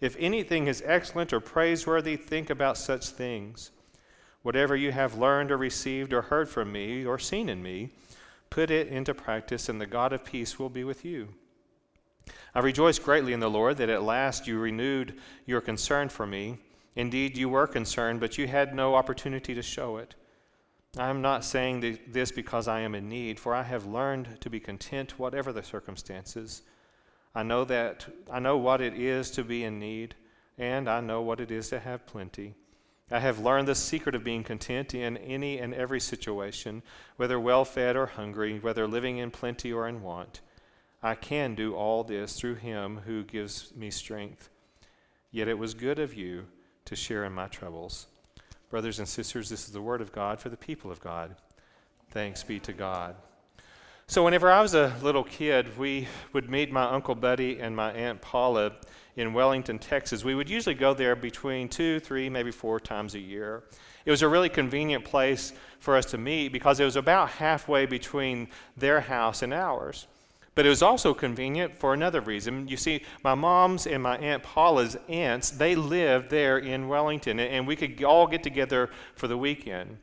if anything is excellent or praiseworthy, think about such things. Whatever you have learned or received or heard from me or seen in me, put it into practice, and the God of peace will be with you. I rejoice greatly in the Lord that at last you renewed your concern for me. Indeed, you were concerned, but you had no opportunity to show it. I am not saying this because I am in need, for I have learned to be content whatever the circumstances. I know that I know what it is to be in need, and I know what it is to have plenty. I have learned the secret of being content in any and every situation, whether well fed or hungry, whether living in plenty or in want. I can do all this through him who gives me strength. Yet it was good of you to share in my troubles. Brothers and sisters, this is the word of God for the people of God. Thanks be to God. So, whenever I was a little kid, we would meet my Uncle Buddy and my Aunt Paula in Wellington, Texas. We would usually go there between two, three, maybe four times a year. It was a really convenient place for us to meet because it was about halfway between their house and ours. But it was also convenient for another reason. You see, my mom's and my Aunt Paula's aunts, they lived there in Wellington, and we could all get together for the weekend.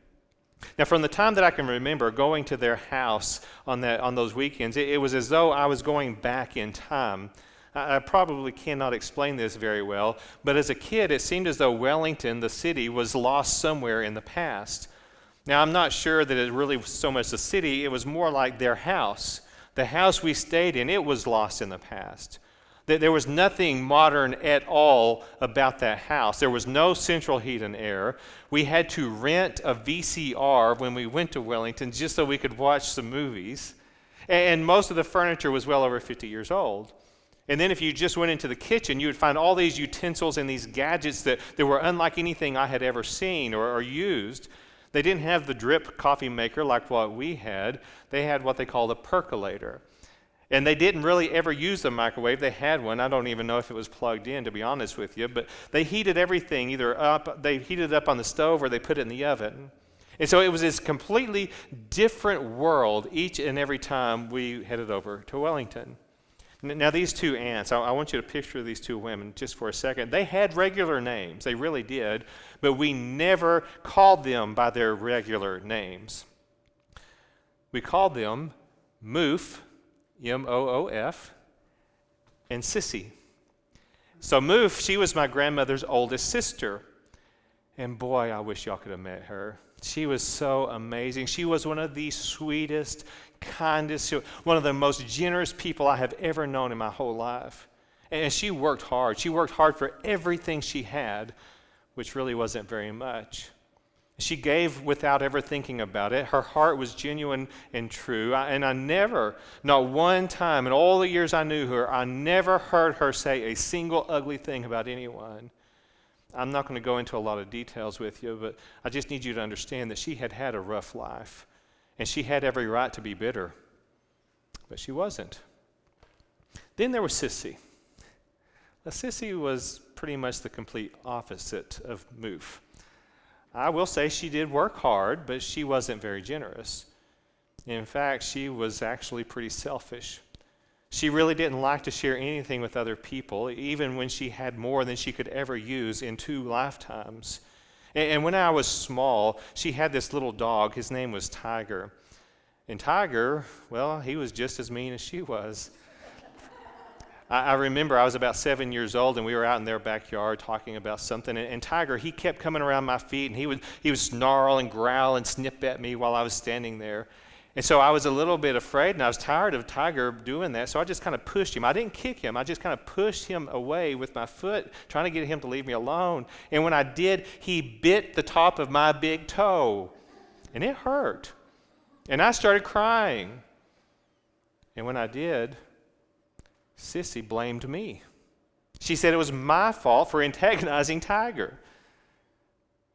Now, from the time that I can remember going to their house on, that, on those weekends, it, it was as though I was going back in time. I, I probably cannot explain this very well, but as a kid, it seemed as though Wellington, the city, was lost somewhere in the past. Now, I'm not sure that it really was so much the city, it was more like their house. The house we stayed in, it was lost in the past. There was nothing modern at all about that house. There was no central heat and air. We had to rent a VCR when we went to Wellington just so we could watch some movies. And most of the furniture was well over 50 years old. And then if you just went into the kitchen, you would find all these utensils and these gadgets that, that were unlike anything I had ever seen or, or used. They didn't have the drip coffee maker like what we had, they had what they called a percolator. And they didn't really ever use the microwave. They had one. I don't even know if it was plugged in, to be honest with you. But they heated everything either up, they heated it up on the stove or they put it in the oven. And so it was this completely different world each and every time we headed over to Wellington. Now, these two aunts, I, want you to picture these two women just for a second. They had regular names, they really did, but we never called them by their regular names. We called them Moof M O O F, and Sissy. So Moof, she was my grandmother's oldest sister. And boy, I wish y'all could have met her. She was so amazing. She was one of the sweetest, kindest, one of the most generous people I have ever known in my whole life. And she worked hard. She worked hard for everything she had, which really wasn't very much. She gave without ever thinking about it. Her heart was genuine and true. and I never, not one time in all the years I knew her, I never heard her say a single ugly thing about anyone. I'm not going to go into a lot of details with you, but I just need you to understand that she had had a rough life. And she had every right to be bitter. But she wasn't. Then there was Sissy. Now, Sissy was pretty much the complete opposite of Moof. I will say she did work hard, but she wasn't very generous. In fact, she was actually pretty selfish. She really didn't like to share anything with other people, even when she had more than she could ever use in two lifetimes. And, when I was small, she had this little dog. His name was Tiger. And Tiger, well, he was just as mean as she was. I, I, remember I was about seven years old and we were out in their backyard talking about something. And, and, Tiger, he kept coming around my feet and he would, he would snarl and growl and snip at me while I was standing there. And so I was a little bit afraid and I was tired of Tiger doing that. So I just kind of pushed him. I didn't kick him, I just kind of pushed him away with my foot, trying to get him to leave me alone. And when I did, he bit the top of my big toe and it hurt. And I started crying. And when I did, Sissy blamed me. She said it was my fault for antagonizing Tiger.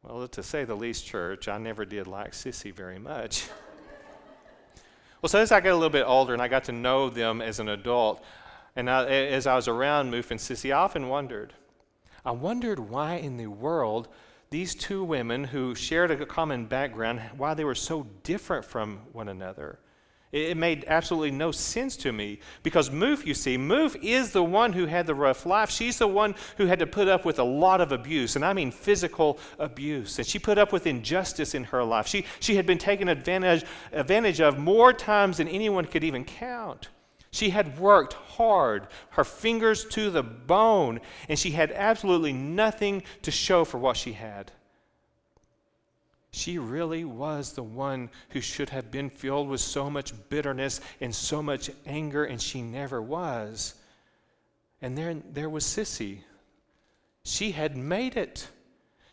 Well, to say the least, church, I never did like Sissy very much. well, so as I got a little bit older and I got to know them as an adult, and I, as I was around Moof and Sissy, I often wondered. I wondered why in the world these two women who shared a common background, why they were so different from one another. It made absolutely no sense to me because Moof, you see, Moof is the one who had the rough life. She's the one who had to put up with a lot of abuse, and I mean physical abuse. And she put up with injustice in her life. She, she had been taken advantage, advantage of more times than anyone could even count. She had worked hard, her fingers to the bone, and she had absolutely nothing to show for what she had. She really was the one who should have been filled with so much bitterness and so much anger, and she never was. And then there was Sissy. She had made it.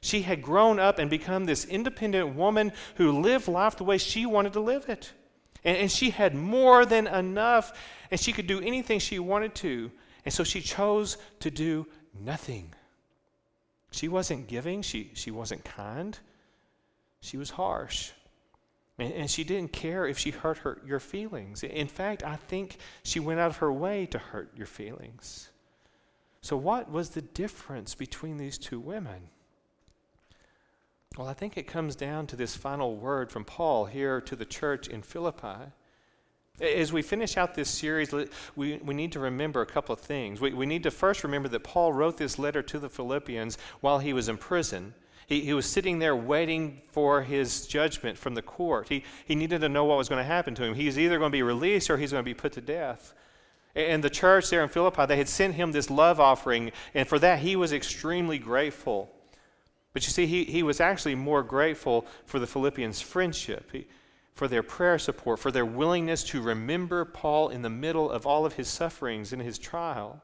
She had grown up and become this independent woman who lived life the way she wanted to live it. And, and she had more than enough, and she could do anything she wanted to. And so she chose to do nothing. She wasn't giving, she, she wasn't kind. She was harsh. And, she didn't care if she hurt her, your feelings. In fact, I think she went out of her way to hurt your feelings. So, what was the difference between these two women? Well, I think it comes down to this final word from Paul here to the church in Philippi. As we finish out this series, we, we need to remember a couple of things. We, we need to first remember that Paul wrote this letter to the Philippians while he was in prison. He, he was sitting there waiting for his judgment from the court. He, he needed to know what was going to happen to him. He's either going to be released or he's going to be put to death. And the church there in Philippi, they had sent him this love offering, and for that he was extremely grateful. But you see, he, he was actually more grateful for the Philippians' friendship, he, for their prayer support, for their willingness to remember Paul in the middle of all of his sufferings in his trial.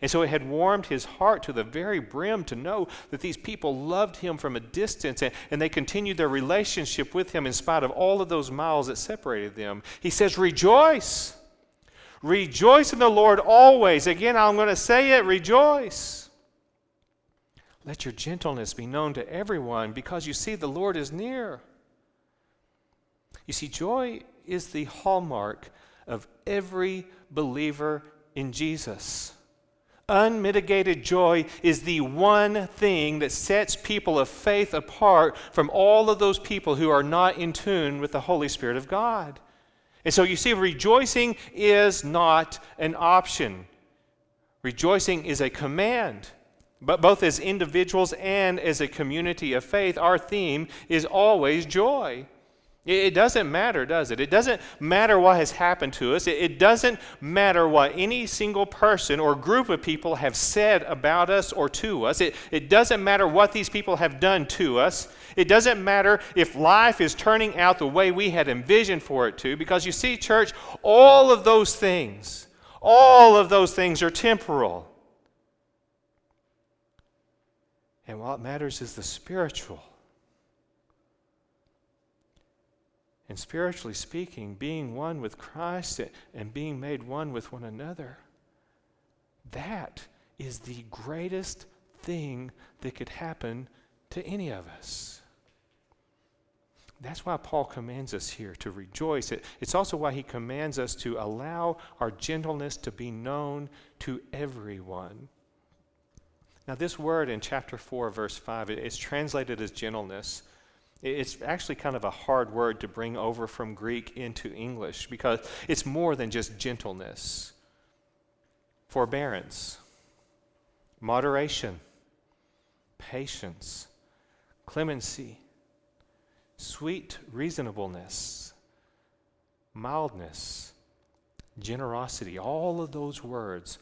And so it had warmed his heart to the very brim to know that these people loved him from a distance and, and, they continued their relationship with him in spite of all of those miles that separated them. He says, Rejoice. Rejoice in the Lord always. Again, I'm going to say it rejoice. Let your gentleness be known to everyone because you see the Lord is near. You see, joy is the hallmark of every believer in Jesus. Unmitigated joy is the one thing that sets people of faith apart from all of those people who are not in tune with the Holy Spirit of God. And so you see, rejoicing is not an option, rejoicing is a command. But both as individuals and as a community of faith, our theme is always joy. It doesn't matter, does it? It doesn't matter what has happened to us. It doesn't matter what any single person or group of people have said about us or to us. It, it doesn't matter what these people have done to us. It doesn't matter if life is turning out the way we had envisioned for it to, because you see, church, all of those things, all of those things are temporal. And what matters is the spiritual. And spiritually speaking, being one with Christ and being made one with one another, that is the greatest thing that could happen to any of us. That's why Paul commands us here to rejoice. it's also why he commands us to allow our gentleness to be known to everyone. Now, this word in chapter 4, verse 5, it's translated as gentleness. It's actually kind of a hard word to bring over from Greek into English because it's more than just gentleness. Forbearance, moderation, patience, clemency, sweet reasonableness, mildness, generosity. All of those words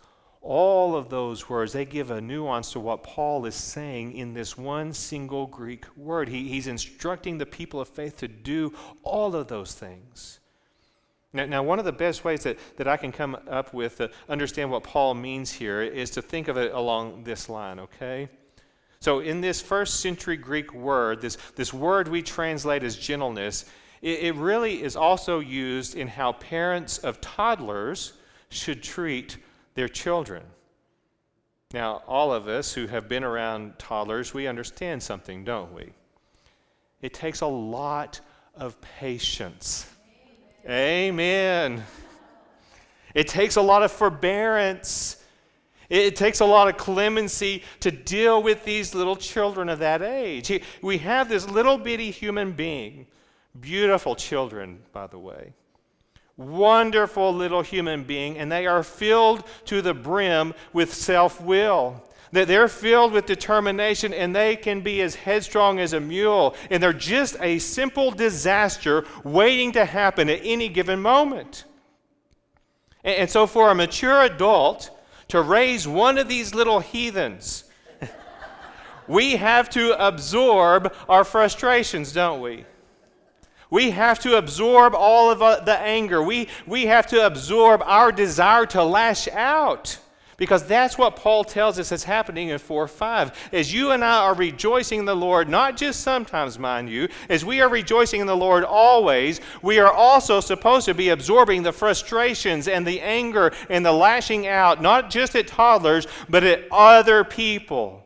all of those words, they give a nuance to what Paul is saying in this one single Greek word. He, he's instructing the people of faith to do all of those things. Now, now, one of the best ways that, that I can come up with to understand what Paul means here is to think of it along this line, okay? So, in this first century Greek word, this, this word we translate as gentleness, it, it really is also used in how parents of toddlers should treat their children. Now, all of us who have been around toddlers, we understand something, don't we? It takes a lot of patience. Amen. Amen. It takes a lot of forbearance. It takes a lot of clemency to deal with these little children of that age. We have this little bitty human being, beautiful children, by the way, wonderful little human being, and they are filled to the brim with self will. That they're filled with determination and they can be as headstrong as a mule. And they're just a simple disaster waiting to happen at any given moment. And so, for a mature adult, to raise one of these little heathens, we have to absorb our frustrations, don't we? We have to absorb all of uh, the anger. We, we have to absorb our desire to lash out. Because that's what Paul tells us is happening in 4 5. As you and I are rejoicing in the Lord, not just sometimes, mind you, as we are rejoicing in the Lord always, we are also supposed to be absorbing the frustrations and the anger and the lashing out, not just at toddlers, but at other people.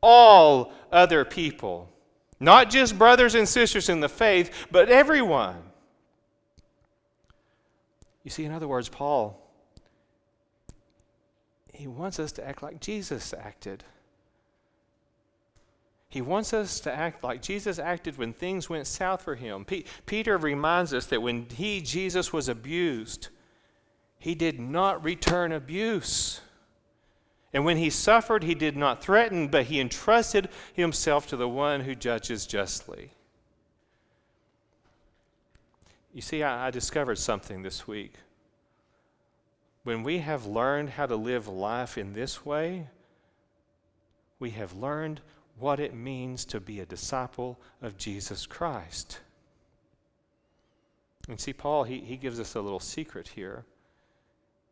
All other people. Not just brothers and sisters in the faith, but everyone. You see, in other words, Paul he wants us to act like Jesus acted. He wants us to act like Jesus acted when things went south for him. P- Peter reminds us that when he, Jesus, was abused, he did not return abuse. And when he suffered, he did not threaten, but he entrusted himself to the one who judges justly. You see, I, I discovered something this week when we have learned how to live life in this way, we have learned what it means to be a disciple of Jesus Christ. And see, Paul, he, he gives us a little secret here.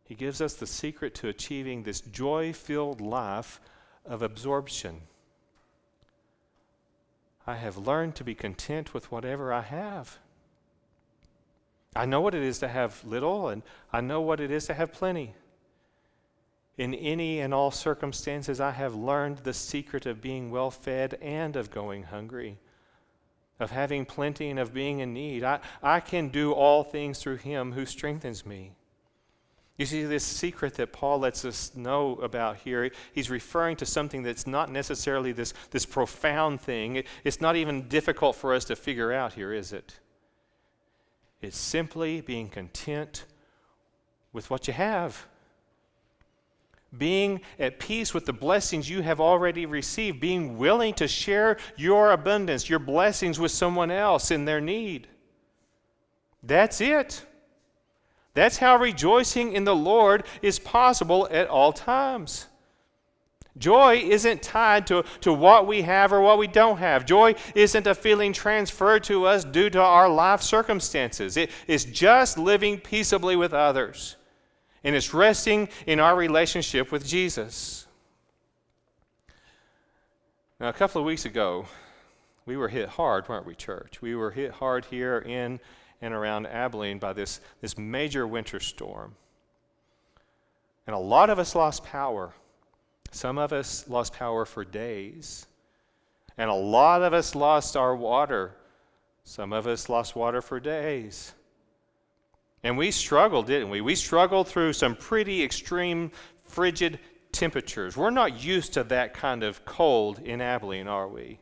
He gives us the secret to achieving this joy filled life of absorption. I have learned to be content with whatever I have. I know what it is to have little, and I know what it is to have plenty. In any and all circumstances, I have learned the secret of being well fed and of going hungry, of having plenty and of being in need. I, I can do all things through Him who strengthens me. You see, this secret that Paul lets us know about here, he's referring to something that's not necessarily this, this profound thing. It, it's not even difficult for us to figure out here, is it? It's simply being content with what you have. Being at peace with the blessings you have already received, being willing to share your abundance, your blessings with someone else in their need. That's it. That's how rejoicing in the Lord is possible at all times. Joy isn't tied to, to what we have or what we don't have. Joy isn't a feeling transferred to us due to our life circumstances. It is just living peaceably with others. And it's resting in our relationship with Jesus. Now, a couple of weeks ago, we were hit hard, weren't we, church? We were hit hard here in and around Abilene by this, this major winter storm. And a lot of us lost power. Some of us lost power for days. And a lot of us lost our water. Some of us lost water for days. And we struggled, didn't we? We struggled through some pretty extreme frigid temperatures. We're not used to that kind of cold in Abilene, are we?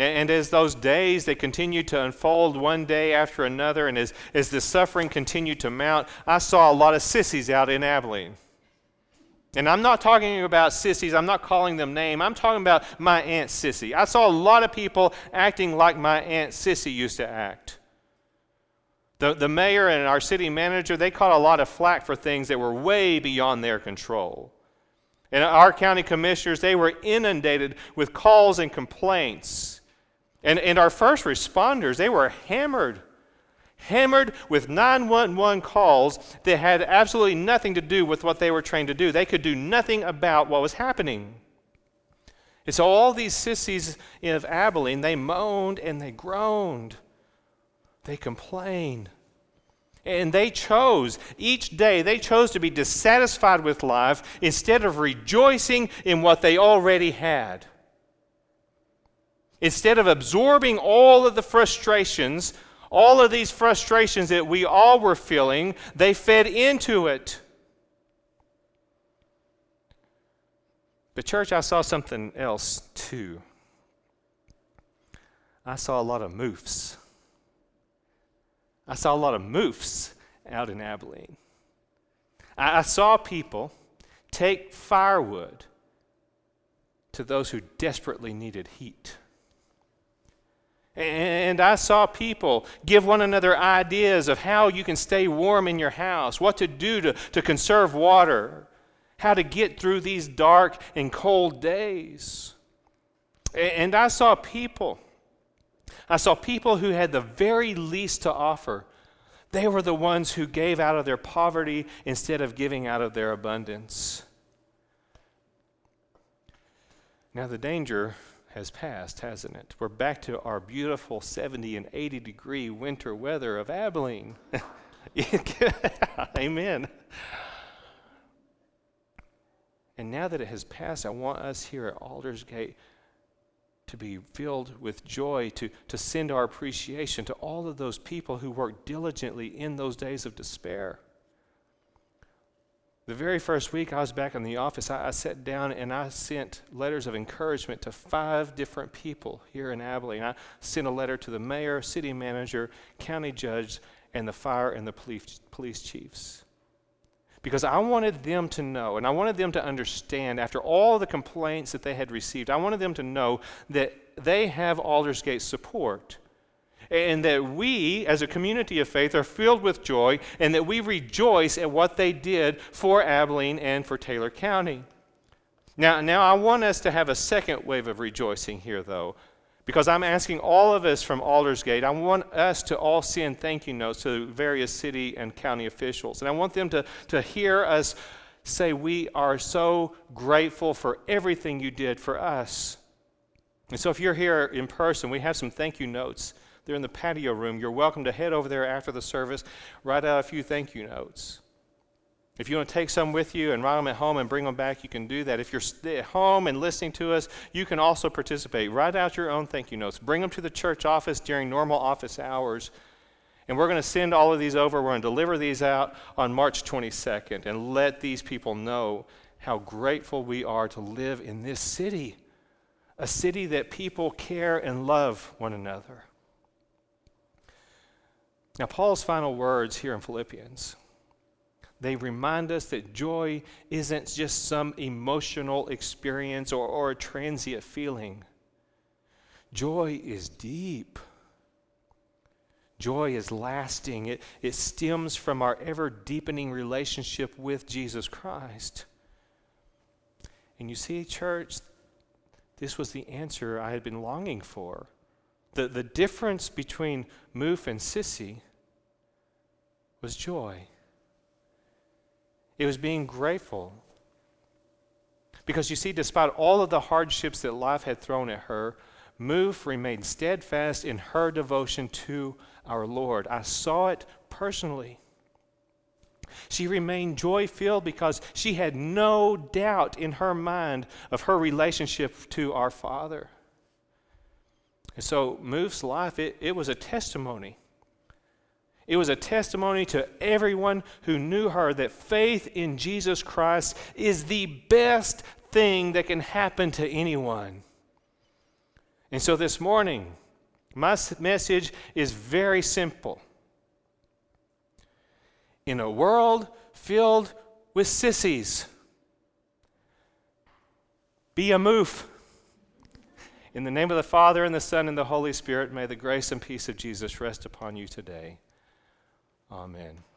And as those days they continued to unfold one day after another, and as, as the suffering continued to mount, I saw a lot of sissies out in Abilene. And I'm not talking about sissies, I'm not calling them name. I'm talking about my Aunt Sissy. I saw a lot of people acting like my Aunt Sissy used to act. The, the mayor and our city manager, they caught a lot of flack for things that were way beyond their control. And our county commissioners, they were inundated with calls and complaints. And, and our first responders, they were hammered hammered with 911 calls that had absolutely nothing to do with what they were trained to do. They could do nothing about what was happening. And so all these sissies of Abilene, they moaned and they groaned. They complained. And they chose, each day, they chose to be dissatisfied with life instead of rejoicing in what they already had. Instead of absorbing all of the frustrations, all of these frustrations that we all were feeling, they fed into it. But, church, I saw something else too. I saw a lot of moofs. I saw a lot of moofs out in Abilene. I, I saw people take firewood to those who desperately needed heat. And I saw people give one another ideas of how you can stay warm in your house, what to do to, to conserve water, how to get through these dark and cold days. And I saw people, I saw people who had the very least to offer. They were the ones who gave out of their poverty instead of giving out of their abundance. Now, the danger has passed, hasn't it? We're back to our beautiful 70 and 80 degree winter weather of Abilene. Amen. And now that it has passed, I want us here at Aldersgate to be filled with joy, to, to send our appreciation to all of those people who worked diligently in those days of despair. The very first week I was back in the office, I, I, sat down and I sent letters of encouragement to five different people here in Abilene. I sent a letter to the mayor, city manager, county judge, and the fire and the police, police chiefs because I wanted them to know and I wanted them to understand after all the complaints that they had received, I wanted them to know that they have Aldersgate support and that we, as a community of faith, are filled with joy and that we rejoice at what they did for Abilene and for Taylor County. Now, now I want us to have a second wave of rejoicing here, though. Because I'm asking all of us from Aldersgate, I want us to all send thank you notes to various city and county officials. And I want them to, to hear us say, We are so grateful for everything you did for us. And so if you're here in person, we have some thank you notes. They're in the patio room. You're welcome to head over there after the service, write out a few thank you notes. If you want to take some with you and write them at home and bring them back, you can do that. If you're at home and listening to us, you can also participate. Write out your own thank you notes. Bring them to the church office during normal office hours. And we're going to send all of these over. We're going to deliver these out on March 22nd and let these people know how grateful we are to live in this city, a city that people care and love one another. Now, Paul's final words here in Philippians they remind us that joy isn't just some emotional experience or, or a transient feeling. Joy is deep. Joy is lasting. It, it stems from our ever deepening relationship with Jesus Christ. And you see, church, this was the answer I had been longing for. The, the difference between Moof and Sissy was joy. It was being grateful. Because you see, despite all of the hardships that life had thrown at her, Moof remained steadfast in her devotion to our Lord. I saw it personally. She remained joy filled because she had no doubt in her mind of her relationship to our Father. And so, Moof's life, it, it was a testimony it was a testimony to everyone who knew her that faith in Jesus Christ is the best thing that can happen to anyone. And so this morning, my message is very simple. In a world filled with sissies, be a moof. In the name of the Father, and the Son, and the Holy Spirit, may the grace and peace of Jesus rest upon you today. Amen.